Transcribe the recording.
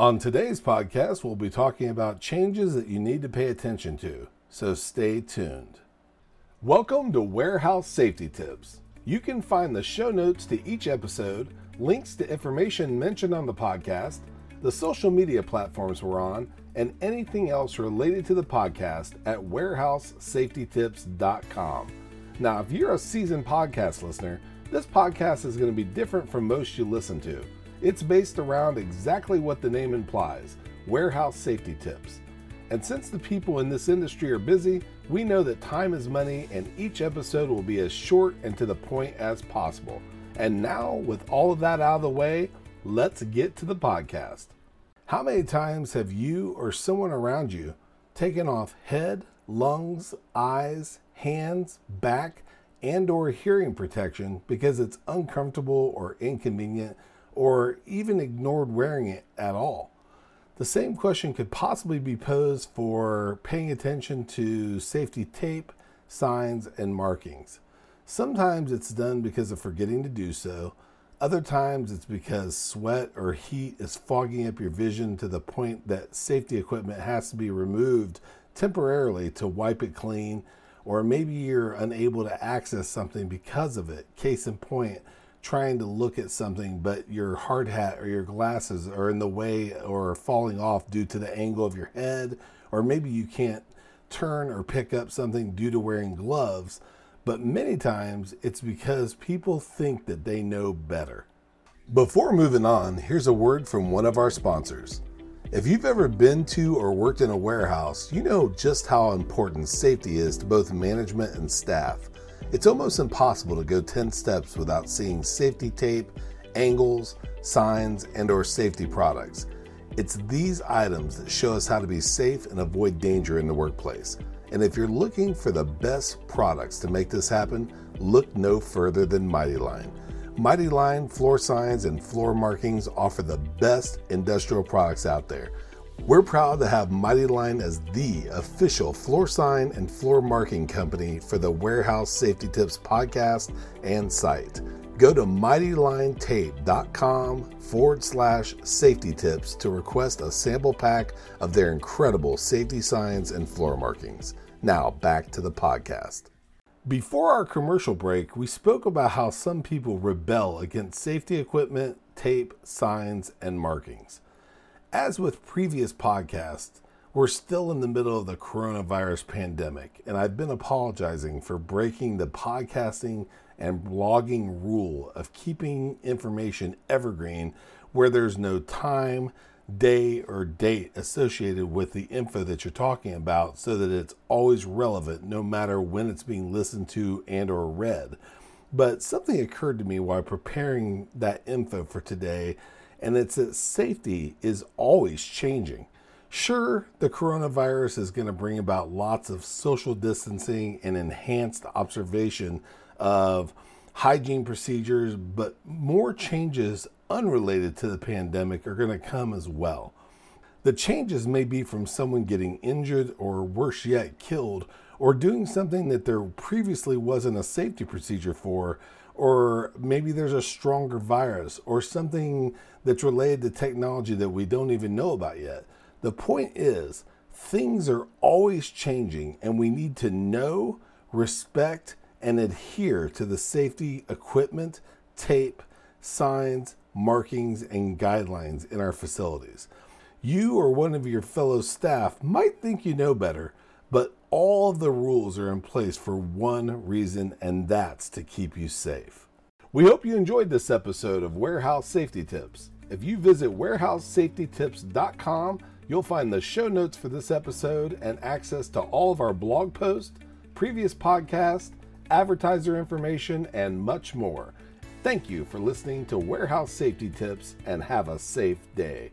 On today's podcast, we'll be talking about changes that you need to pay attention to, so stay tuned. Welcome to Warehouse Safety Tips. You can find the show notes to each episode, links to information mentioned on the podcast, the social media platforms we're on, and anything else related to the podcast at warehousesafetytips.com. Now, if you're a seasoned podcast listener, this podcast is going to be different from most you listen to. It's based around exactly what the name implies warehouse safety tips. And since the people in this industry are busy, we know that time is money and each episode will be as short and to the point as possible. And now, with all of that out of the way, let's get to the podcast. How many times have you or someone around you taken off head, lungs, eyes, hands, back, and or hearing protection because it's uncomfortable or inconvenient or even ignored wearing it at all. The same question could possibly be posed for paying attention to safety tape, signs, and markings. Sometimes it's done because of forgetting to do so. Other times it's because sweat or heat is fogging up your vision to the point that safety equipment has to be removed temporarily to wipe it clean, or maybe you're unable to access something because of it. Case in point, trying to look at something, but your hard hat or your glasses are in the way or falling off due to the angle of your head, or maybe you can't turn or pick up something due to wearing gloves. But many times it's because people think that they know better. Before moving on, here's a word from one of our sponsors. If you've ever been to or worked in a warehouse, you know just how important safety is to both management and staff. It's almost impossible to go 10 steps without seeing safety tape, angles, signs, and or safety products. It's these items that show us how to be safe and avoid danger in the workplace. And if you're looking for the best products to make this happen, look no further than Mighty Line. Mighty Line floor signs and floor markings offer the best industrial products out there. We're proud to have Mighty Line as the official floor sign and floor marking company for the Warehouse Safety Tips podcast and site. Go to mightylinetape.com forward slash safety tips to request a sample pack of their incredible safety signs and floor markings. Now, back to the podcast. Before our commercial break, we spoke about how some people rebel against safety equipment, tape, signs, and markings. As with previous podcasts, we're still in the middle of the coronavirus pandemic, and I've been apologizing for breaking the podcasting and blogging rule of keeping information evergreen where there's no time, day, or date associated with the info that you're talking about so that it's always relevant no matter when it's being listened to and or read. But something occurred to me while preparing that info for today and it's that safety is always changing. Sure, the coronavirus is going to bring about lots of social distancing and enhanced observation of hygiene procedures, but more changes unrelated to the pandemic are going to come as well. The changes may be from someone getting injured or worse yet, killed, or doing something that there previously wasn't a safety procedure for, or maybe there's a stronger virus or something that's related to technology that we don't even know about yet. The point is, things are always changing, and we need to know, respect, and adhere to the safety equipment, tape, signs, markings, and guidelines in our facilities. You or one of your fellow staff might think you know better, but all the rules are in place for one reason, and that's to keep you safe. We hope you enjoyed this episode of Warehouse Safety Tips. If you visit warehousesafetytips.com, you'll find the show notes for this episode and access to all of our blog posts, previous podcasts, advertiser information, and much more. Thank you for listening to Warehouse Safety Tips and have a safe day.